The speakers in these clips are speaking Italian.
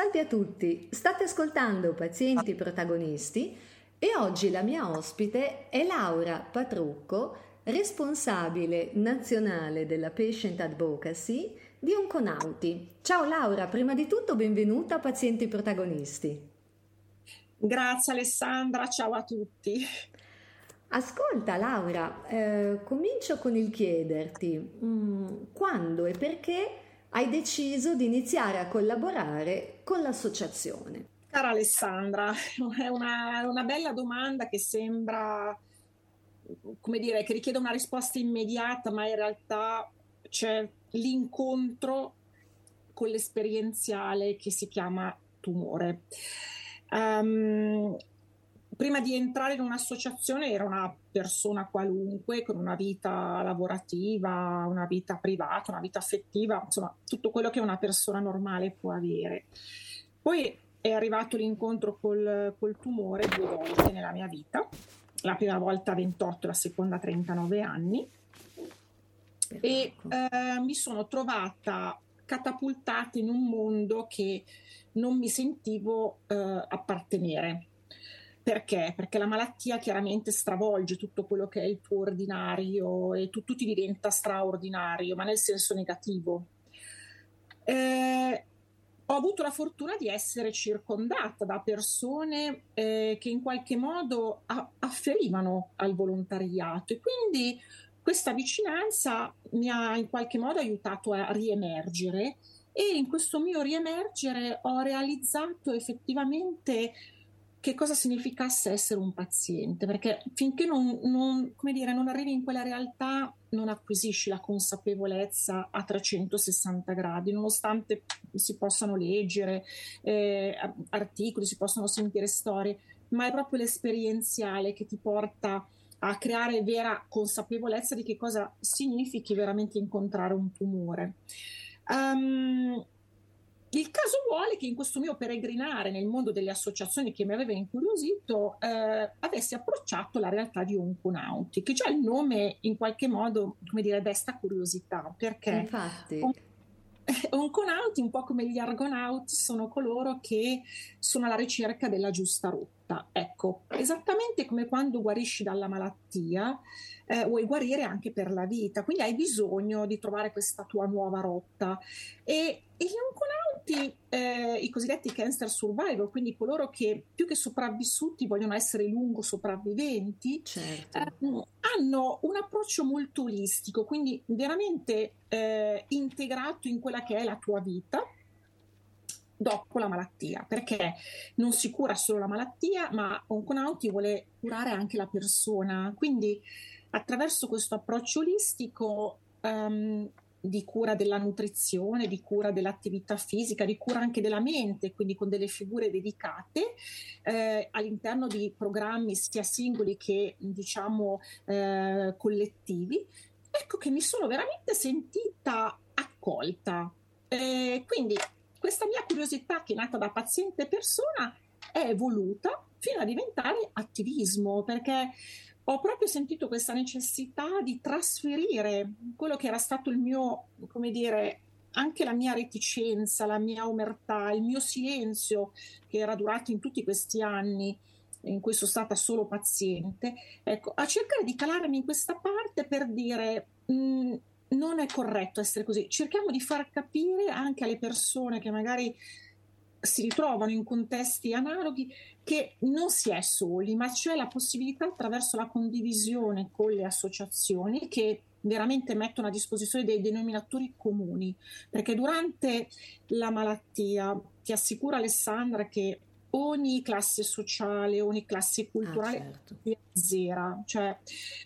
Salve a tutti, state ascoltando Pazienti Protagonisti e oggi la mia ospite è Laura Patrucco, responsabile nazionale della Patient Advocacy di Onconauti. Ciao Laura, prima di tutto benvenuta a Pazienti Protagonisti. Grazie Alessandra, ciao a tutti. Ascolta Laura, eh, comincio con il chiederti mh, mm, quando e perché hai deciso di iniziare a collaborare con l'associazione? Cara Alessandra, è una, una bella domanda che sembra, come dire, che richiede una risposta immediata, ma in realtà c'è l'incontro con l'esperienziale che si chiama tumore. Um, prima di entrare in un'associazione era una persona qualunque con una vita lavorativa, una vita privata, una vita affettiva, insomma tutto quello che una persona normale può avere. Poi è arrivato l'incontro col, col tumore due volte nella mia vita, la prima volta a 28, la seconda a 39 anni. E eh, mi sono trovata catapultata in un mondo che non mi sentivo eh, appartenere perché? Perché la malattia chiaramente stravolge tutto quello che è il tuo ordinario e tutto ti diventa straordinario, ma nel senso negativo. Eh, ho avuto la fortuna di essere circondata da persone eh, che in qualche modo a- afferivano al volontariato e quindi questa vicinanza mi ha in qualche modo aiutato a riemergere e in questo mio riemergere ho realizzato effettivamente che cosa significasse essere un paziente, perché finché non, non, dire, non, arrivi in quella realtà non acquisisci la consapevolezza a 360 gradi, nonostante si possano leggere eh, articoli, si possano sentire storie, ma è proprio l'esperienziale che ti porta a creare vera consapevolezza di che cosa significhi veramente incontrare un tumore. Um, il caso vuole che in questo mio peregrinare nel mondo delle associazioni che mi aveva incuriosito eh, avessi approcciato la realtà di Onconauti, che già il nome in qualche modo, come dire, desta curiosità, perché Infatti. Onconauti, un po' come gli argonauti, sono coloro che sono alla ricerca della giusta rotta. Ecco, esattamente come quando guarisci dalla malattia, eh, vuoi guarire anche per la vita, quindi hai bisogno di trovare questa tua nuova rotta. E, e gli onconauti, eh, i cosiddetti cancer survivor, quindi coloro che più che sopravvissuti vogliono essere lungo sopravviventi, certo. eh, hanno un approccio molto olistico, quindi veramente eh, integrato in quella che è la tua vita dopo la malattia, perché non si cura solo la malattia, ma Onconauti vuole curare anche la persona. Quindi attraverso questo approccio olistico um, di cura della nutrizione, di cura dell'attività fisica, di cura anche della mente, quindi con delle figure dedicate eh, all'interno di programmi sia singoli che diciamo eh, collettivi. Ecco che mi sono veramente sentita accolta. Eh, quindi questa mia curiosità che è nata da paziente persona è evoluta fino a diventare attivismo perché ho proprio sentito questa necessità di trasferire quello che era stato il mio, come dire, anche la mia reticenza, la mia omertà, il mio silenzio che era durato in tutti questi anni in cui sono stata solo paziente, ecco, a cercare di calarmi in questa parte per dire mh, mm, non è corretto essere così. Cerchiamo di far capire anche alle persone che magari si ritrovano in contesti analoghi che non si è soli, ma c'è la possibilità attraverso la condivisione con le associazioni che veramente mettono a disposizione dei denominatori comuni, perché durante la malattia ti assicura Alessandra che ogni classe sociale, ogni classe culturale ah, certo. si azzera. Cioè,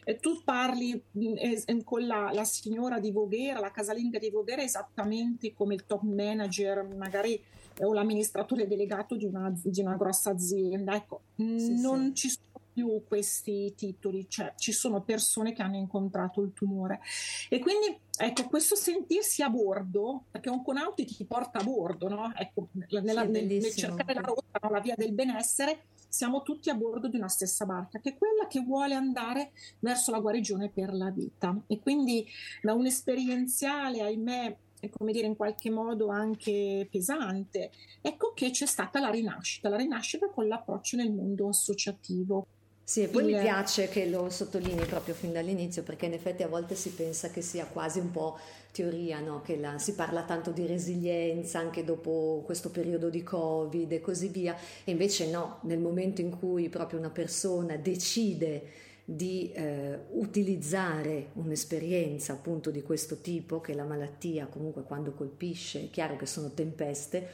eh, tu parli eh, con la, la, signora di Voghera, la casalinga di Voghera, esattamente come il top manager, magari o l'amministratore delegato di una, di una grossa azienda. Ecco, sì, non sì. ci sono più questi titoli, cioè ci sono persone che hanno incontrato il tumore. E quindi ecco, questo sentirsi a bordo, perché un conauti ti porta a bordo, no? Ecco, nella, sì, nel, nel, cercare la rotta, no? la via del benessere, siamo tutti a bordo di una stessa barca, che è quella che vuole andare verso la guarigione per la vita. E quindi da un esperienziale, ahimè, come dire, in qualche modo anche pesante, ecco che c'è stata la rinascita, la rinascita con l'approccio nel mondo associativo. Sì, e poi il... mi piace che lo sottolinei proprio fin dall'inizio, perché in effetti a volte si pensa che sia quasi un po' teoria, no? che la, si parla tanto di resilienza anche dopo questo periodo di Covid e così via, e invece no, nel momento in cui proprio una persona decide di eh, utilizzare un'esperienza appunto di questo tipo, che la malattia comunque quando colpisce, è chiaro che sono tempeste,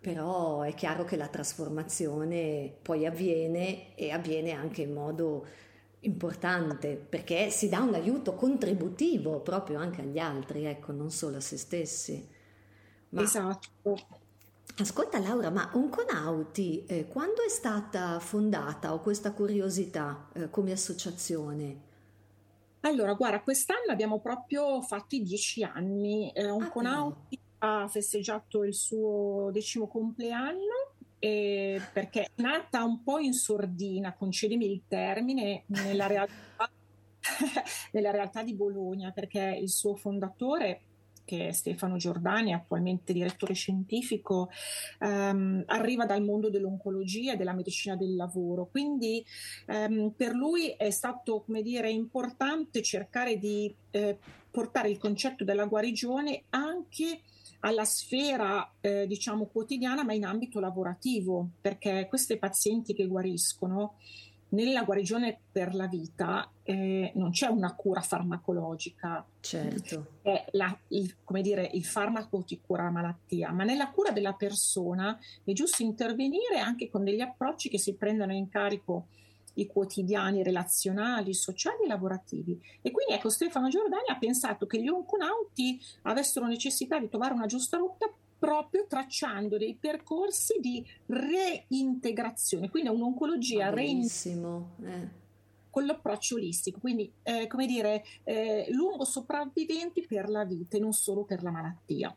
però è chiaro che la trasformazione poi avviene e avviene anche in modo importante perché si dà un aiuto contributivo proprio anche agli altri, ecco, non solo a se stessi. Ma, esatto. Ascolta Laura, ma Onconauti, eh, quando è stata fondata o questa curiosità eh, come associazione? Allora, guarda, quest'anno abbiamo proprio fatto i dieci anni. Eh, Onconauti ah, ha festeggiato il suo decimo compleanno eh, perché è nata un po' in sordina, concedimi il termine, nella realtà, nella realtà di Bologna, perché il suo fondatore che Stefano Giordani, attualmente direttore scientifico, ehm, arriva dal mondo dell'oncologia e della medicina del lavoro. Quindi ehm, per lui è stato, come dire, importante cercare di eh, portare il concetto della guarigione anche alla sfera eh, diciamo quotidiana ma in ambito lavorativo perché questi pazienti che guariscono nella guarigione per la vita eh, non c'è una cura farmacologica. Certo. È la, il, come dire, il farmaco ti cura la malattia, ma nella cura della persona è giusto intervenire anche con degli approcci che si prendano in carico i quotidiani relazionali, sociali e lavorativi. E quindi ecco, Stefano Giordani ha pensato che gli onconauti avessero necessità di trovare una giusta rotta proprio tracciando dei percorsi di reintegrazione, quindi un'oncologia reintegrazione. Eh con l'approccio olistico, quindi eh, come dire, eh, lungo sopravviventi per la vita e non solo per la malattia.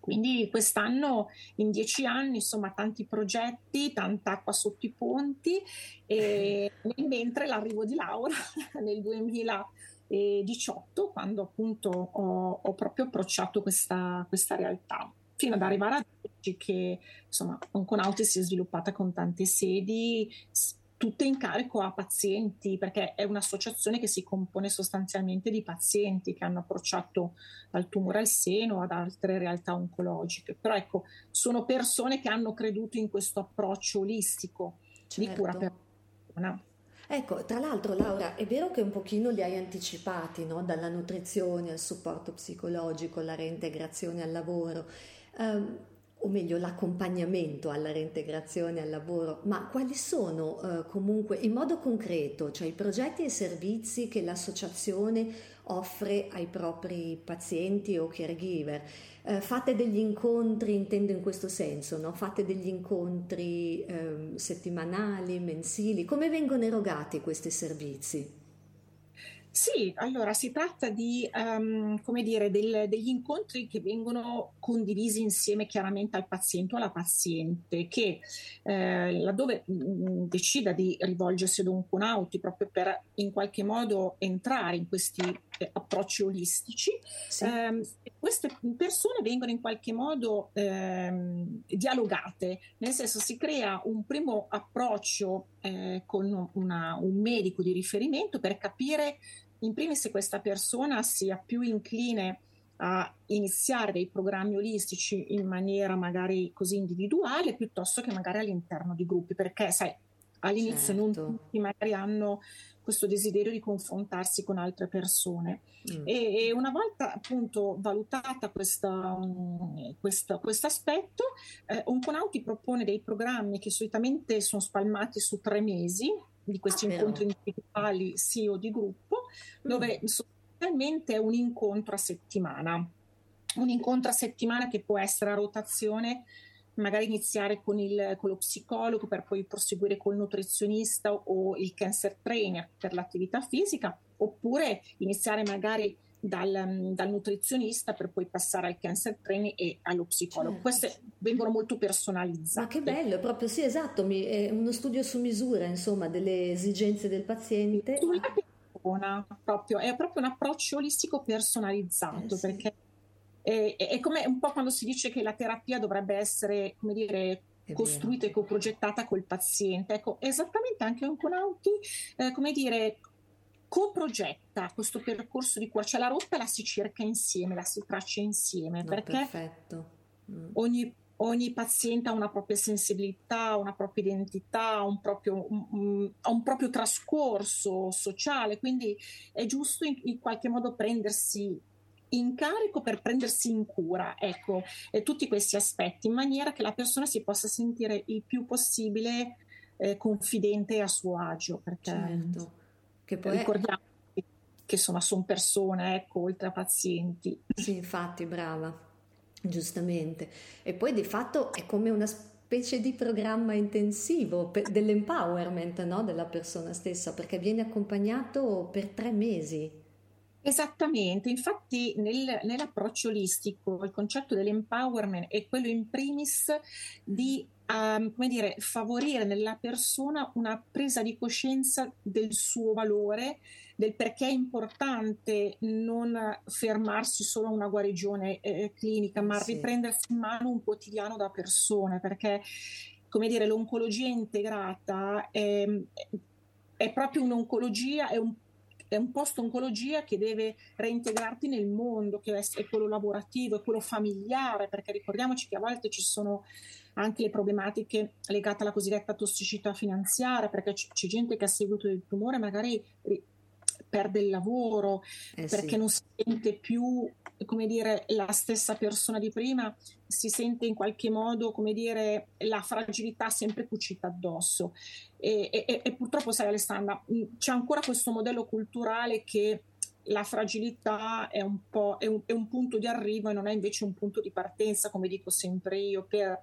Quindi quest'anno, in dieci anni, insomma, tanti progetti, tanta acqua sotto i ponti, e mentre l'arrivo di Laura nel 2018, quando appunto ho, ho proprio approcciato questa, questa realtà fino ad arrivare ad oggi che insomma Onconauti si è sviluppata con tante sedi tutte in carico a pazienti perché è un'associazione che si compone sostanzialmente di pazienti che hanno approcciato al tumore al seno ad altre realtà oncologiche però ecco sono persone che hanno creduto in questo approccio olistico certo. di cura per persona Ecco, tra l'altro Laura, è vero che un pochino li hai anticipati, no? dalla nutrizione al supporto psicologico, alla reintegrazione al lavoro. Um, o meglio l'accompagnamento alla reintegrazione al lavoro, ma quali sono eh, comunque in modo concreto, cioè i progetti e i servizi che l'associazione offre ai propri pazienti o caregiver? Eh, fate degli incontri, intendo in questo senso, no? fate degli incontri eh, settimanali, mensili, come vengono erogati questi servizi? Sì, allora si tratta di, um, come dire, del, degli incontri che vengono condivisi insieme chiaramente al paziente o alla paziente che eh, laddove mh, mm, decida di rivolgersi ad un conauti proprio per in qualche modo entrare in questi eh, approcci olistici, sì. ehm, queste persone vengono in qualche modo ehm, dialogate, nel senso si crea un primo approccio eh, con una, un medico di riferimento per capire in primis se questa persona sia più incline a iniziare dei programmi olistici in maniera magari così individuale piuttosto che magari all'interno di gruppi, perché sai, all'inizio certo. non tutti magari hanno questo desiderio di confrontarsi con altre persone. Mm. E, e, una volta appunto valutata questo um, aspetto, eh, Onconauti propone dei programmi che solitamente sono spalmati su tre mesi, di questi ah, incontri individuali sì o di gruppo, dove mm. sostanzialmente è un incontro a settimana. Un incontro a settimana che può essere a rotazione, magari iniziare con, il, con lo psicologo per poi proseguire col nutrizionista o il cancer trainer per l'attività fisica, oppure iniziare magari dal, dal, nutrizionista per poi passare al cancer training e allo psicologo. Certo. Queste vengono molto personalizzate. Ma che bello, proprio sì, esatto, mi, è uno studio su misura, insomma, delle esigenze del paziente. Proprio, è proprio un approccio olistico personalizzato, eh, sì. perché è, è come un po' quando si dice che la terapia dovrebbe essere, come dire, costruita e coprogettata col paziente. Ecco, esattamente anche Onconauti, eh, come dire, coprogetta questo percorso di cura, cioè la rotta la si cerca insieme, la si traccia insieme, no, perché mm. ogni, ogni, paziente ha una propria sensibilità, una propria identità, un proprio, un, un proprio trascorso sociale, quindi è giusto in, in qualche modo prendersi in carico per prendersi in cura, ecco, eh, tutti questi aspetti, in maniera che la persona si possa sentire il più possibile eh, confidente e a suo agio, perché certo. che poi ricordiamo che insomma sono persone, ecco, oltre a pazienti. Sì, infatti, brava, giustamente. E poi di fatto è come una specie di programma intensivo dell'empowerment no? della persona stessa, perché viene accompagnato per tre mesi. Esattamente, infatti nel, nell'approccio olistico il concetto dell'empowerment è quello in primis di um, come dire, favorire nella persona una presa di coscienza del suo valore, del perché è importante non fermarsi solo a una guarigione eh, clinica, ma sì. riprendersi in mano un quotidiano da persone, perché come dire, l'oncologia integrata è, è proprio un'oncologia, è un è un posto oncologia che deve reintegrarti nel mondo, che è quello lavorativo, è quello familiare, perché ricordiamoci che a volte ci sono anche le problematiche legate alla cosiddetta tossicità finanziaria, perché c'è gente che a seguito del tumore magari perde il lavoro, eh perché sì. non si sente più, come dire, la stessa persona di prima, si sente in qualche modo, come dire, la fragilità sempre cucita addosso. E, e, e purtroppo, sai Alessandra, c'è ancora questo modello culturale che la fragilità è un, po', è un, è un punto di arrivo e non è invece un punto di partenza, come dico sempre io, per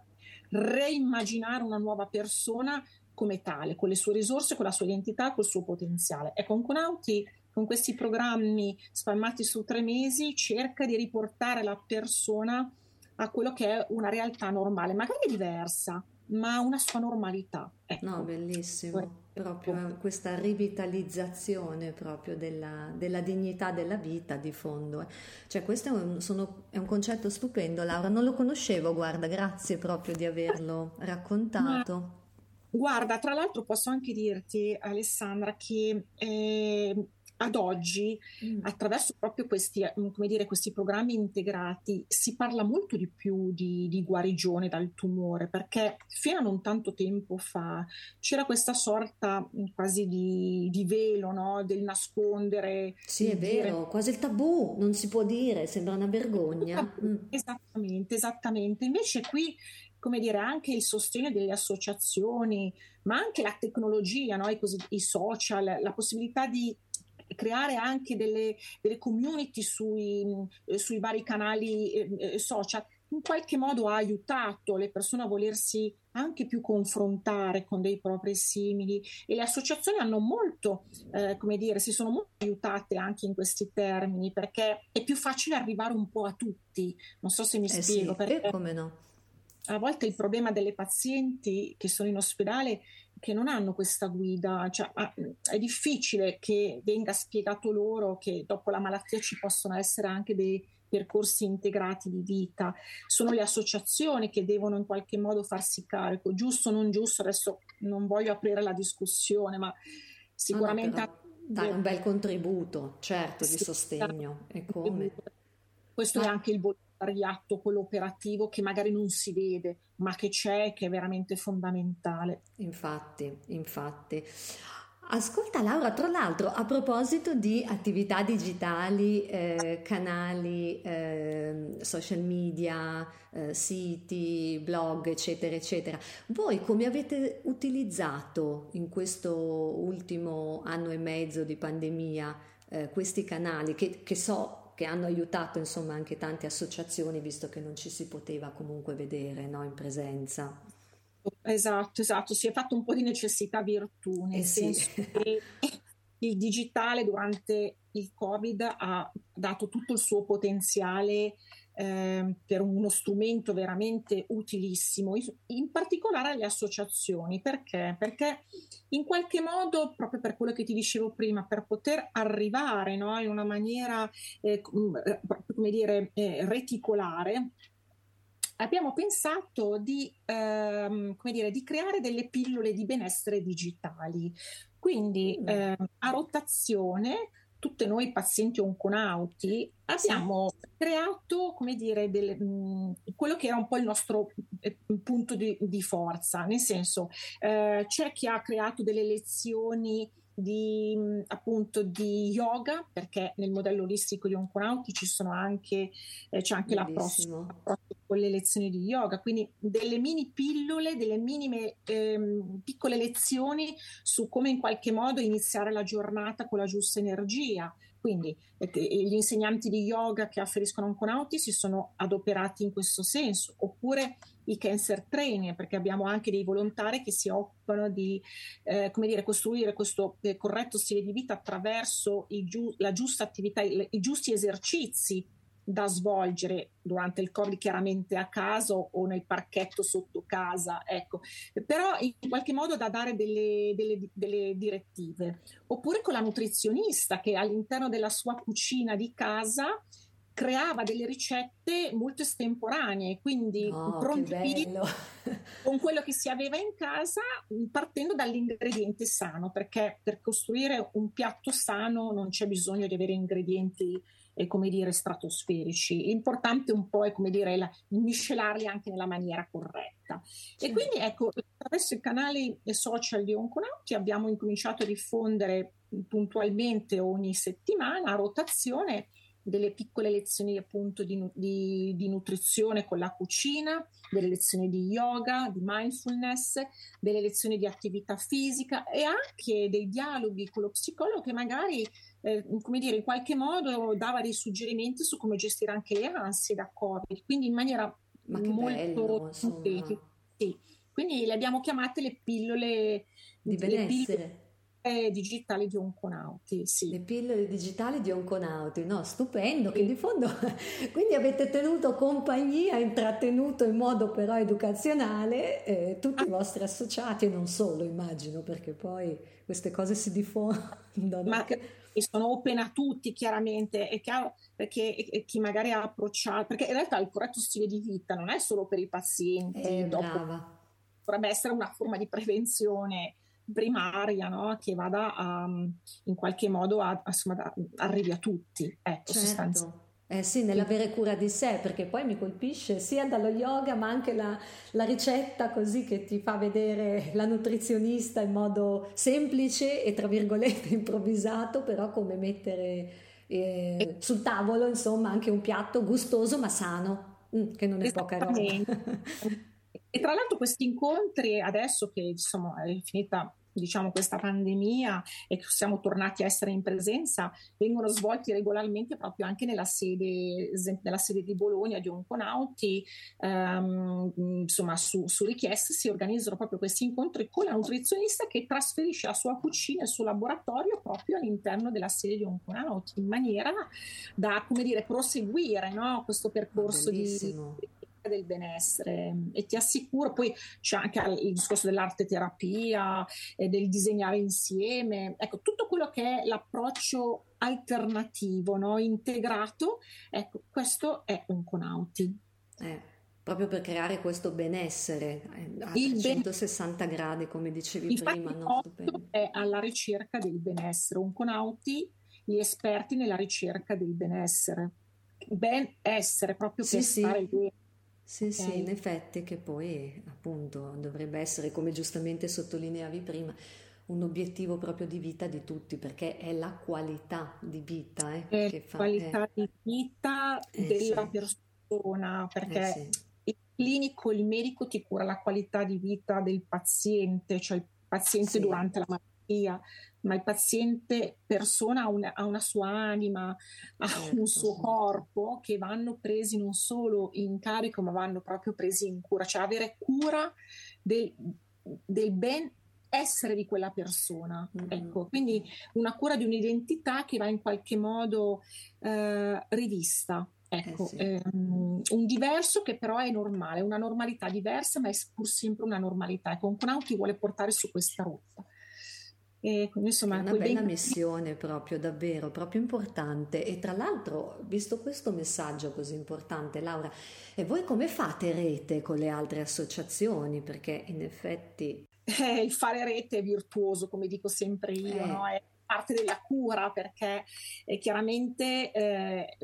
reimmaginare una nuova persona come tale, con le sue risorse, con la sua identità, col suo potenziale. Ecco, Onconauti con questi programmi spalmati su tre mesi cerca di riportare la persona a quello che è una realtà normale, magari diversa, ma una sua normalità. Ecco. No, bellissimo, proprio questa rivitalizzazione proprio della, della, dignità della vita di fondo. Eh. Cioè questo è un, sono, è un, concetto stupendo, Laura, non lo conoscevo, guarda, grazie proprio di averlo raccontato. Ma, guarda, tra l'altro posso anche dirti, Alessandra, che... Eh, ad oggi, mm. attraverso proprio questi, mm, dire, questi, programmi integrati, si parla molto di più di, di, guarigione dal tumore, perché fino a non tanto tempo fa c'era questa sorta mm, quasi di, di velo no? del nascondere. Sì, è dire... vero, quasi il tabù, non si può dire, sembra una vergogna. Esattamente, esattamente. Invece qui come dire, anche il sostegno delle associazioni, ma anche la tecnologia, no? I, così, i social, la possibilità di creare anche delle, delle community sui, eh, sui, vari canali eh, eh, social in qualche modo ha aiutato le persone a volersi anche più confrontare con dei propri simili e le associazioni hanno molto, eh, come dire, si sono molto aiutate anche in questi termini perché è più facile arrivare un po' a tutti. Non so se mi eh spiego. Sì, perché come no? A volte il problema delle pazienti che sono in ospedale che non hanno questa guida, cioè, è difficile che venga spiegato loro che dopo la malattia ci possono essere anche dei percorsi integrati di vita. Sono le associazioni che devono in qualche modo farsi carico, giusto o non giusto, adesso non voglio aprire la discussione, ma sicuramente... No, dare un bel contributo, certo, sì, di sostegno. E come? Questo è anche il volontariato, quello operativo che magari non si vede, ma che c'è, che è veramente fondamentale. Infatti, infatti. Ascolta Laura, tra l'altro a proposito di attività digitali, eh, canali, eh, social media, eh, siti, blog, eccetera, eccetera, voi come avete utilizzato in questo ultimo anno e mezzo di pandemia eh, questi canali che, che so che hanno aiutato insomma anche tante associazioni visto che non ci si poteva comunque vedere no, in presenza. Esatto, esatto, si è fatto un po' di necessità virtù, nel eh senso sì. che il digitale durante il Covid ha dato tutto il suo potenziale eh, per uno strumento veramente utilissimo, in particolare le associazioni. Perché? Perché in qualche modo, proprio per quello che ti dicevo prima, per poter arrivare no, in una maniera, eh, come dire, eh, reticolare, abbiamo pensato di, ehm, come dire, di creare delle pillole di benessere digitali. Quindi mm. eh, a rotazione tutte noi pazienti onconauti abbiamo sì. creato, come dire, delle, mh, quello che era un po' il nostro eh, punto di, di, forza, nel senso eh, c'è chi ha creato delle lezioni di appunto di yoga perché nel modello olistico di Onconauti ci sono anche eh, c'è anche l'approccio, con le lezioni di yoga quindi delle mini pillole delle minime ehm, piccole lezioni su come in qualche modo iniziare la giornata con la giusta energia. Quindi eh, gli insegnanti di yoga che afferiscono Onconauti si sono adoperati in questo senso oppure i cancer trainer, perché abbiamo anche dei volontari che si occupano di eh, dire, costruire questo eh, corretto stile di vita attraverso giu- la giusta attività, i, i giusti esercizi da svolgere durante il Covid, chiaramente a casa o nel parchetto sotto casa, ecco, però in qualche modo da dare delle, delle, delle direttive. Oppure con la nutrizionista che all'interno della sua cucina di casa creava delle ricette molto estemporanee, quindi oh, pronti con quello che si aveva in casa, partendo dall'ingrediente sano, perché per costruire un piatto sano non c'è bisogno di avere ingredienti eh, come dire stratosferici. L'importante un po' è come dire la, miscelarli anche nella maniera corretta. Sì. E quindi ecco, attraverso i canali social di Onconauti abbiamo incominciato a diffondere puntualmente ogni settimana a rotazione delle piccole lezioni appunto di, di, di, nutrizione con la cucina, delle lezioni di yoga, di mindfulness, delle lezioni di attività fisica e anche dei dialoghi con lo psicologo che magari, eh, come dire, in qualche modo dava dei suggerimenti su come gestire anche le ansie da Covid, quindi in maniera Ma molto bello, sì. Quindi le abbiamo chiamate le pillole di benessere. Pillole digitali di Onconauti, sì. Le pillole digitali di Onconauti, no? Stupendo, sì. che di fondo quindi avete tenuto compagnia, intrattenuto in modo però educazionale eh, tutti ah. i vostri associati e non solo, immagino, perché poi queste cose si diffondono. Ma che sono open a tutti, chiaramente, è chiaro perché chi magari ha approcciato, perché in realtà il corretto stile di vita non è solo per i pazienti, eh, dopo, brava. dovrebbe essere una forma di prevenzione primaria no? che vada a, in qualche modo a, insomma, arrivi a tutti. Ecco, certo. Eh sì, nell'avere cura di sé, perché poi mi colpisce sia dallo yoga, ma anche la, la, ricetta così che ti fa vedere la nutrizionista in modo semplice e tra virgolette improvvisato, però come mettere eh, sul tavolo, insomma, anche un piatto gustoso ma sano, mm, che non è poca roba. E tra l'altro questi incontri, adesso che insomma è finita diciamo questa pandemia e che siamo tornati a essere in presenza vengono svolti regolarmente proprio anche nella sede, nella sede di Bologna di Onconauti um, insomma su, su, richiesta si organizzano proprio questi incontri con la nutrizionista che trasferisce la sua cucina e il suo laboratorio proprio all'interno della sede di Onconauti in maniera da come dire proseguire no, questo percorso di del benessere e ti assicuro, poi c'è anche il discorso dell'arte terapia e del disegnare insieme, ecco tutto quello che è l'approccio alternativo, no? integrato, ecco questo è un conauti. Eh proprio per creare questo benessere eh, a il 360 ben... gradi, come dicevi Infatti prima. No? È alla ricerca del benessere, un conauti, gli esperti nella ricerca del benessere. Ben essere proprio sì, per sì. stare bene. Sì, okay. sì, in effetti che poi appunto dovrebbe essere, come giustamente sottolineavi prima, un obiettivo proprio di vita di tutti, perché è la qualità di vita eh, è che fa. qualità eh. di vita eh, della sì. persona, perché eh, sì. il clinico, il medico ti cura la qualità di vita del paziente, cioè il paziente sì. durante la malattia, ma il paziente persona ha una, ha una sua anima, ha certo, un suo corpo che vanno presi non solo in carico, ma vanno proprio presi in cura, cioè avere cura del, del ben essere di quella persona. Mm-hmm. Ecco, quindi una cura di un'identità che va in qualche modo eh, rivista. Ecco, eh sì. ehm, un diverso che però è normale, una normalità diversa, ma è pur sempre una normalità. E con Conauti vuole portare su questa rotta. E quindi, insomma, è una bella ben... missione proprio, davvero, proprio importante. E tra l'altro, visto questo messaggio così importante, Laura, e voi come fate rete con le altre associazioni? Perché in effetti... Eh, il fare rete è virtuoso, come dico sempre io, eh. no? è parte della cura perché eh, chiaramente eh,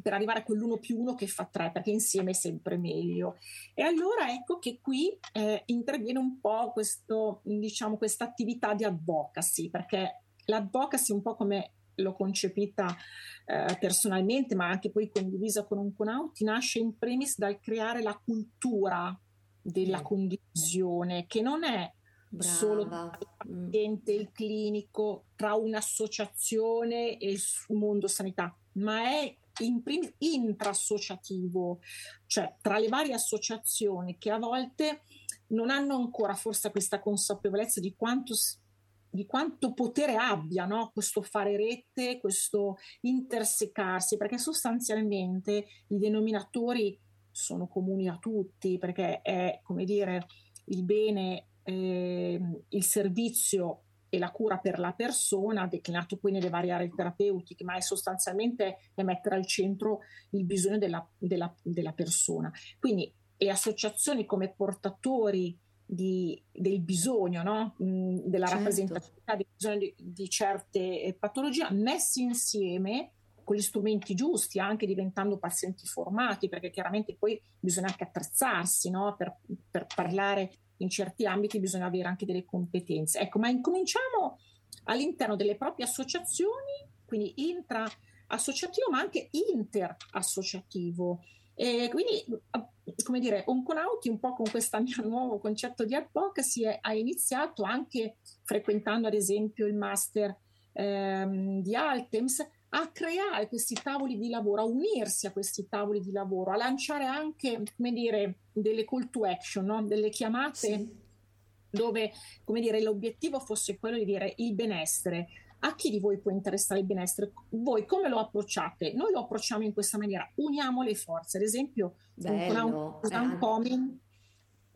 per arrivare a quell'uno più uno che fa tre, perché insieme è sempre meglio. E allora ecco che qui eh, interviene un po' questo, diciamo, questa attività di advocacy, perché l'advocacy un po' come l'ho concepita eh, personalmente, ma anche poi condivisa con un conauti, nasce in primis dal creare la cultura della mm. condivisione, che non è Brava. solo tra il paziente, il clinico, tra un'associazione e il mondo sanità, ma è in prim- intraassociativo, cioè tra le varie associazioni che a volte non hanno ancora forse questa consapevolezza di quanto, di quanto potere abbia no? questo fare rete, questo intersecarsi, perché sostanzialmente i denominatori sono comuni a tutti, perché è come dire il bene, eh, il servizio e la cura per la persona, declinato poi nelle varie aree terapeutiche, ma è sostanzialmente è mettere al centro il bisogno della, della, della persona. Quindi le associazioni come portatori di, del bisogno, no? Mm, della certo. rappresentatività del bisogno di, di certe eh, patologie, messi insieme con gli strumenti giusti, anche diventando pazienti formati, perché chiaramente poi bisogna anche attrezzarsi no? per, per parlare in certi ambiti bisogna avere anche delle competenze. Ecco, ma incominciamo all'interno delle proprie associazioni, quindi intra-associativo, ma anche inter-associativo. E quindi, come dire, Onconauti un po' con questo mio nuovo concetto di advocacy ha iniziato anche frequentando ad esempio il master ehm, di Altems a creare questi tavoli di lavoro, a unirsi a questi tavoli di lavoro, a lanciare anche, come dire, delle call to action, no? delle chiamate sì. dove, come dire, l'obiettivo fosse quello di dire il benessere. A chi di voi può interessare il benessere? Voi come lo approcciate? Noi lo approcciamo in questa maniera, uniamo le forze. Ad esempio, Bello. con un, un,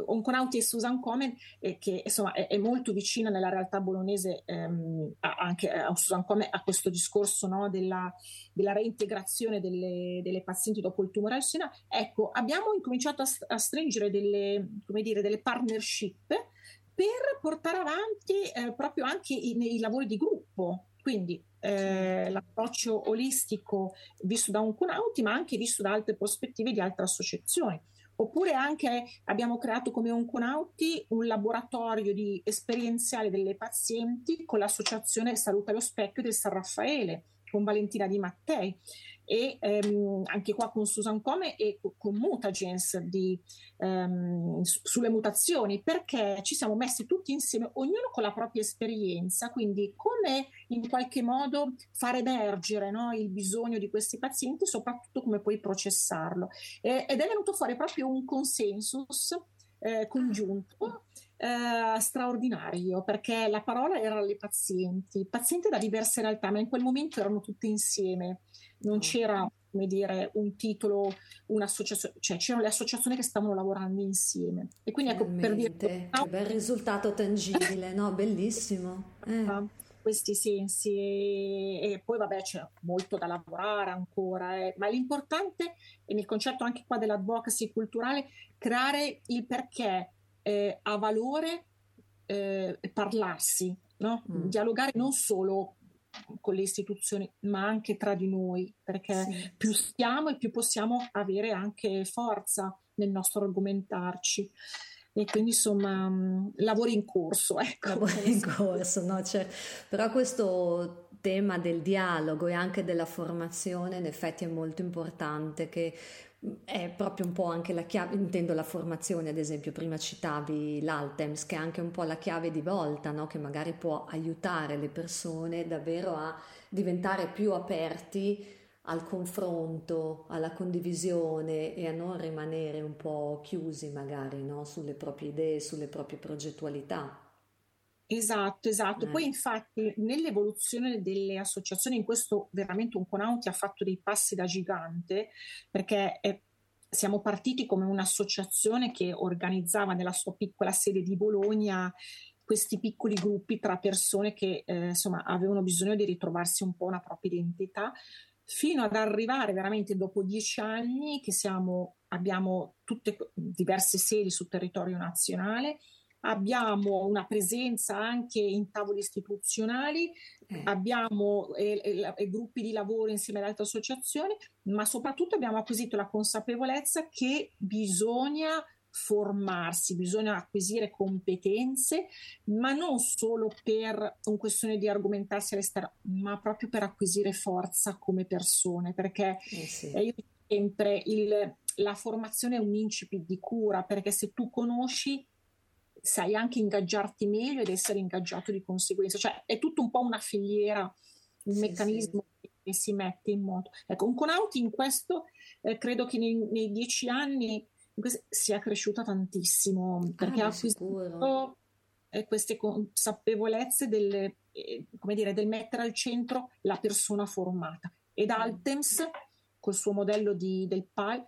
Onconauti e Susan Komen, eh, che insomma è, è, molto vicina nella realtà bolognese ehm, anche a Susan Komen a questo discorso no, della, della, reintegrazione delle, delle, pazienti dopo il tumore al seno. Ecco, abbiamo incominciato a, a stringere delle, dire, delle, partnership per portare avanti eh, proprio anche i, nei lavori di gruppo. Quindi eh, l'approccio olistico visto da un Onconauti, ma anche visto da altre prospettive di altre associazioni. Oppure anche abbiamo creato come Onconauti un laboratorio di esperienziale delle pazienti con l'associazione Salute allo Specchio del San Raffaele, con Valentina Di Mattei e ehm, anche qua con Susan Come e con Mutagens di, ehm, sulle mutazioni perché ci siamo messi tutti insieme ognuno con la propria esperienza quindi come in qualche modo far emergere no, il bisogno di questi pazienti soprattutto come poi processarlo. E, ed è venuto fuori proprio un consensus eh, congiunto eh, straordinario perché la parola era le pazienti, pazienti da diverse realtà, ma in quel momento erano tutte insieme non c'era come dire, un titolo, un'associazione, cioè c'erano le associazioni che stavano lavorando insieme. E quindi ecco per dire... Che bel risultato tangibile, no? Bellissimo. Eh. Questi sensi e, e, poi vabbè c'è molto da lavorare ancora, eh. ma l'importante è nel concetto anche qua dell'advocacy culturale creare il perché eh, ha valore eh, parlarsi, no? mm. dialogare non solo con le istituzioni, ma anche tra di noi, perché sì. più stiamo e più possiamo avere anche forza nel nostro argomentarci. E quindi insomma mm, lavori in corso. Ecco. Lavori in corso, no? Cioè, però questo tema del dialogo e anche della formazione in effetti è molto importante che è proprio un po' anche la chiave, intendo la formazione, ad esempio, prima citavi l'Altems, che è anche un po' la chiave di volta, no? che magari può aiutare le persone davvero a diventare più aperti al confronto, alla condivisione e a non rimanere un po' chiusi magari no? sulle proprie idee, sulle proprie progettualità. Esatto, esatto. Eh. Poi infatti nell'evoluzione delle associazioni, in questo veramente un Conauti ha fatto dei passi da gigante, perché è, siamo partiti come un'associazione che organizzava nella sua piccola sede di Bologna questi piccoli gruppi tra persone che eh, insomma avevano bisogno di ritrovarsi un po' una propria identità fino ad arrivare veramente dopo dieci anni che siamo, abbiamo tutte diverse sedi sul territorio nazionale, abbiamo una presenza anche in tavoli istituzionali, eh. abbiamo eh, eh, gruppi di lavoro insieme ad altre associazioni, ma soprattutto abbiamo acquisito la consapevolezza che bisogna formarsi, bisogna acquisire competenze, ma non solo per un questione di argomentarsi all'esterno, ma proprio per acquisire forza come persone, perché eh sì. Eh, io sempre il, la formazione è un incipit di cura, perché se tu conosci sai anche ingaggiarti meglio ed essere ingaggiato di conseguenza, cioè è tutto un po' una filiera, un sì, meccanismo sì. che si mette in moto. Ecco, un Conauti in questo eh, credo che nei, nei dieci anni sia cresciuta tantissimo perché ah, ha acquisito eh, queste consapevolezze del, eh, come dire, del mettere al centro la persona formata. Ed mm. Altems, col suo modello di, del PAI,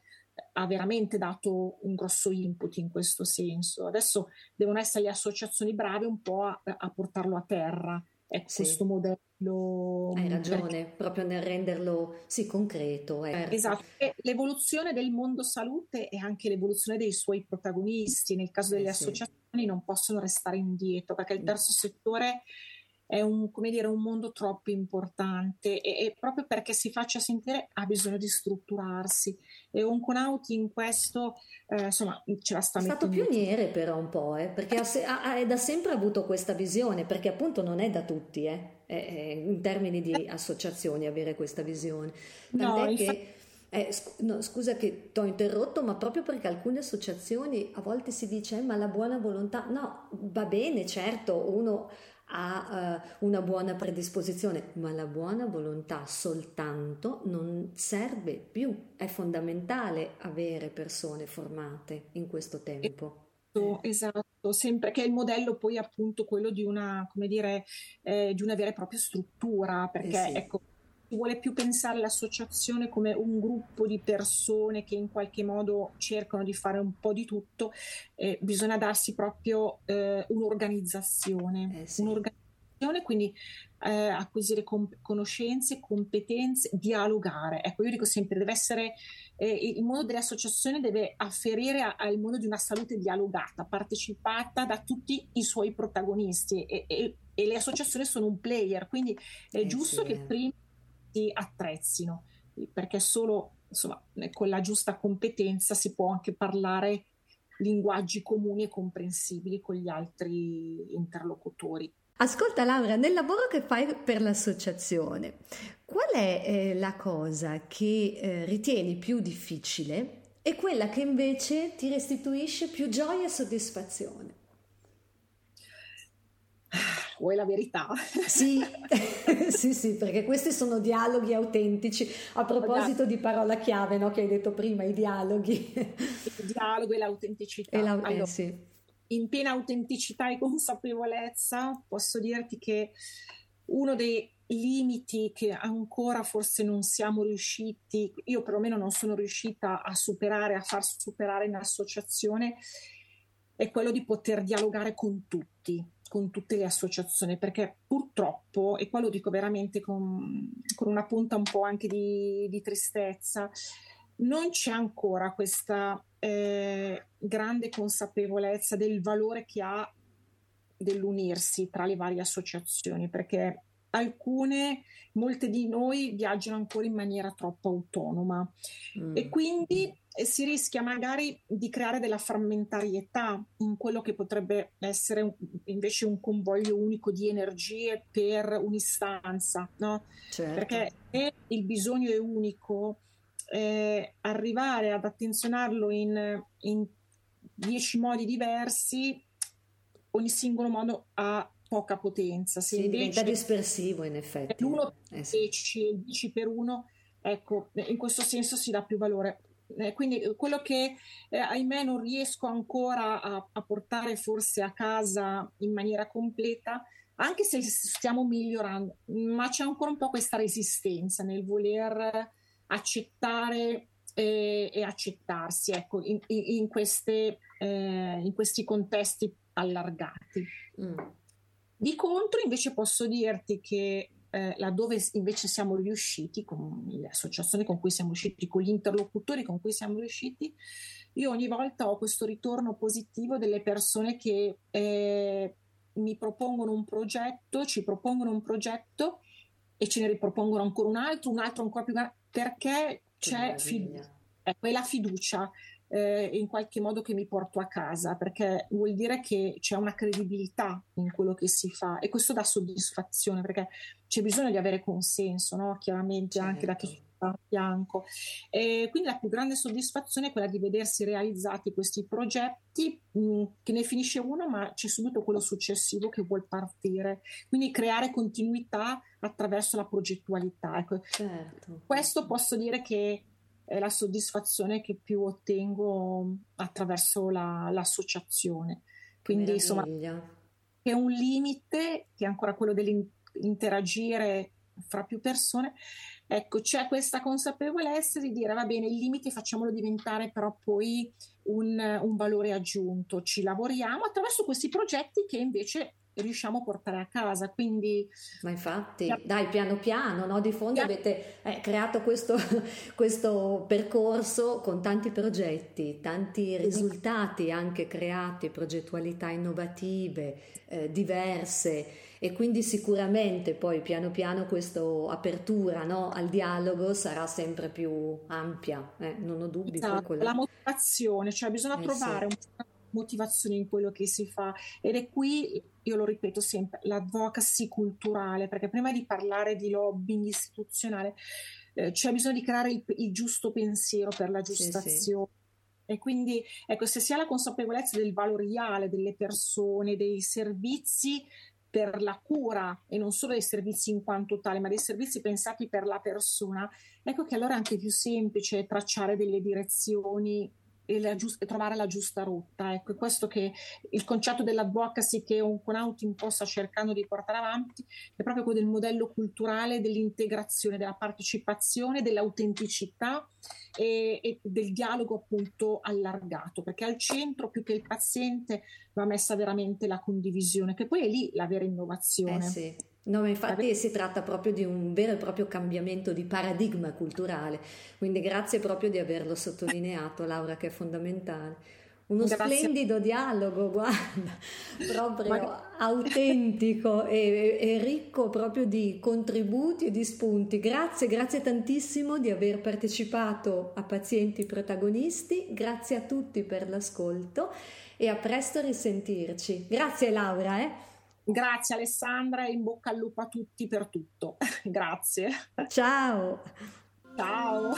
ha veramente dato un grosso input in questo senso. Adesso devono essere le associazioni brave un po' a, a portarlo a terra ecco, sì. questo modello. Hai ragione, perché... proprio nel renderlo sì, concreto. Eh. Esatto, e l'evoluzione del mondo salute e anche l'evoluzione dei suoi protagonisti, nel caso delle eh, associazioni sì. non possono restare indietro perché il mm. terzo settore è un, dire, un mondo troppo importante e, e, proprio perché si faccia sentire ha bisogno di strutturarsi e un Conauti in questo eh, insomma ce la sta mettendo. È stato pioniere però un po', eh, perché ha, ha, ha, da sempre avuto questa visione, perché appunto non è da tutti eh, in termini di eh. associazioni avere questa visione. Tant'è no, che... Eh, no, scusa che ti ho interrotto, ma proprio perché alcune associazioni a volte si dice eh, ma la buona volontà, no, va bene, certo, uno ha uh, una buona predisposizione, ma la buona volontà soltanto non serve più. È fondamentale avere persone formate in questo tempo. Esatto, sempre che è il modello poi appunto quello di una, come dire, eh, di una vera e propria struttura, perché eh sì. ecco, vuole più pensare all'associazione come un gruppo di persone che in qualche modo cercano di fare un po' di tutto, eh, bisogna darsi proprio eh, un'organizzazione, eh sì. un'organizzazione, quindi eh, acquisire com- conoscenze, competenze, dialogare. Ecco, io dico sempre, deve essere eh, il mondo dell'associazione deve afferire a- al mondo di una salute dialogata, partecipata da tutti i suoi protagonisti e, e, e le associazioni sono un player, quindi è eh giusto sì. che prima si attrezzino, perché solo insomma, con la giusta competenza si può anche parlare linguaggi comuni e comprensibili con gli altri interlocutori. Ascolta Laura, nel lavoro che fai per l'associazione, qual è eh, la cosa che eh, ritieni più difficile e quella che invece ti restituisce più gioia e soddisfazione? Vuoi la verità? Sì, sì, sì, perché questi sono dialoghi autentici. A proposito di parola chiave, no, che hai detto prima, i dialoghi. Il dialogo e l'autenticità. E la, eh, allora, sì. In piena autenticità e consapevolezza posso dirti che uno dei limiti che ancora forse non siamo riusciti, io perlomeno non sono riuscita a superare, a far superare in associazione, è quello di poter dialogare con tutti con tutte le associazioni, perché purtroppo, e qua lo dico veramente con, con una punta un po' anche di, di tristezza, non c'è ancora questa eh, grande consapevolezza del valore che ha dell'unirsi tra le varie associazioni, perché alcune, molte di noi viaggiano ancora in maniera troppo autonoma mm. e quindi si rischia magari di creare della frammentarietà in quello che potrebbe essere un, invece un convoglio unico di energie per un'istanza, no? Certo. Perché se il bisogno è unico, eh, arrivare ad attenzionarlo in, in dieci modi diversi, ogni singolo modo ha poca potenza. Se sì, diventa dispersivo in effetti. L'uno per eh, 10, sì. il 10 per 1, ecco, in questo senso si dà più valore Eh, quindi eh, quello che eh, ahimè non riesco ancora a, a, portare forse a casa in maniera completa, anche se stiamo migliorando, ma c'è ancora un po' questa resistenza nel voler accettare eh, e accettarsi ecco, in, in, queste, eh, in questi contesti allargati. Mm. Di contro invece posso dirti che eh, laddove invece siamo riusciti, con le associazioni con cui siamo riusciti, con gli interlocutori con cui siamo riusciti, io ogni volta ho questo ritorno positivo delle persone che eh, mi propongono un progetto, ci propongono un progetto e ce ne ripropongono ancora un altro, un altro ancora più grande, perché c'è fiducia, è quella fiducia eh, in qualche modo che mi porto a casa, perché vuol dire che c'è una credibilità in quello che si fa e questo dà soddisfazione, perché c'è bisogno di avere consenso, no? chiaramente certo. anche da chi sta a fianco. E quindi la più grande soddisfazione è quella di vedersi realizzati questi progetti, mh, mm, che ne finisce uno, ma c'è subito quello successivo che vuol partire. Quindi creare continuità attraverso la progettualità. Ecco. Certo. Questo posso dire che è la soddisfazione che più ottengo attraverso la, l'associazione. Quindi Meraviglia. insomma è un limite che è ancora quello dell'interagire fra più persone. Ecco, c'è questa consapevolezza di dire va bene, il limite facciamolo diventare però poi un, un valore aggiunto. Ci lavoriamo attraverso questi progetti che invece riusciamo a portare a casa. Quindi, Ma infatti, dai, piano piano, no? di fondo piano... avete eh, creato questo, questo, percorso con tanti progetti, tanti risultati anche creati, progettualità innovative, eh, diverse e quindi sicuramente poi piano piano questa apertura no? al dialogo sarà sempre più ampia, eh? non ho dubbi. Esatto, la motivazione, cioè bisogna eh, trovare sì. un motivazione in quello che si fa ed è qui, io lo ripeto sempre, l'advocacy culturale, perché prima di parlare di lobbying istituzionale eh, c'è bisogno di creare il, il, giusto pensiero per la giusta sì, azione. Sì. E quindi, ecco, se si ha la consapevolezza del valoriale delle persone, dei servizi per la cura e non solo dei servizi in quanto tale, ma dei servizi pensati per la persona, ecco che allora è anche più semplice tracciare delle direzioni e, giust- e, trovare la giusta rotta. Ecco, questo che il concetto dell'advocacy che un conauti un po' sta cercando di portare avanti è proprio quello del modello culturale dell'integrazione, della partecipazione, dell'autenticità e, e del dialogo appunto allargato, perché al centro più che il paziente va messa veramente la condivisione, che poi è lì la vera innovazione. Eh sì. No, ma infatti si tratta proprio di un vero e proprio cambiamento di paradigma culturale, quindi grazie proprio di averlo sottolineato, Laura, che è fondamentale. Uno grazie. splendido dialogo, guarda, proprio ma... autentico e, e, ricco proprio di contributi e di spunti. Grazie, grazie tantissimo di aver partecipato a Pazienti Protagonisti, grazie a tutti per l'ascolto e a presto risentirci. Grazie Laura. Eh. Grazie Alessandra e in bocca al lupo a tutti per tutto. Grazie. Ciao. Ciao.